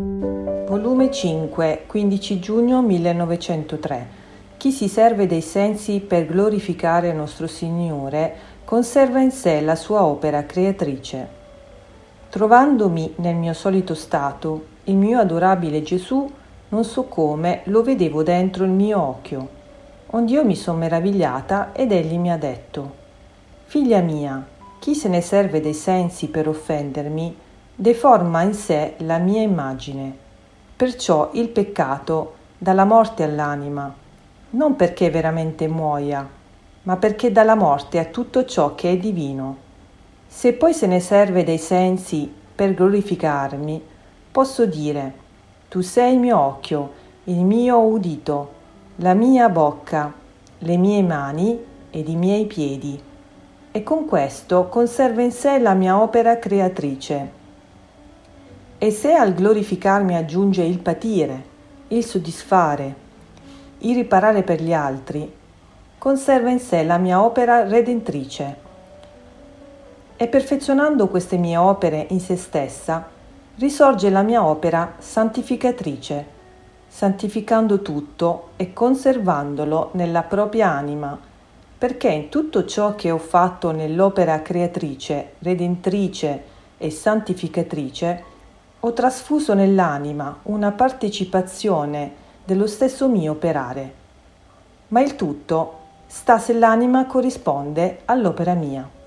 Volume 5, 15 giugno 1903. Chi si serve dei sensi per glorificare nostro Signore conserva in sé la sua opera creatrice. Trovandomi nel mio solito stato, il mio adorabile Gesù, non so come, lo vedevo dentro il mio occhio. Ond'io mi son meravigliata ed egli mi ha detto, Figlia mia, chi se ne serve dei sensi per offendermi, deforma in sé la mia immagine. Perciò il peccato dà la morte all'anima, non perché veramente muoia, ma perché dà la morte a tutto ciò che è divino. Se poi se ne serve dei sensi per glorificarmi, posso dire, tu sei il mio occhio, il mio udito, la mia bocca, le mie mani ed i miei piedi. E con questo conserva in sé la mia opera creatrice. E se al glorificarmi aggiunge il patire, il soddisfare, il riparare per gli altri, conserva in sé la mia opera redentrice. E perfezionando queste mie opere in se stessa, risorge la mia opera santificatrice, santificando tutto e conservandolo nella propria anima, perché in tutto ciò che ho fatto nell'opera creatrice, redentrice e santificatrice, ho trasfuso nell'anima una partecipazione dello stesso mio operare. Ma il tutto sta se l'anima corrisponde all'opera mia.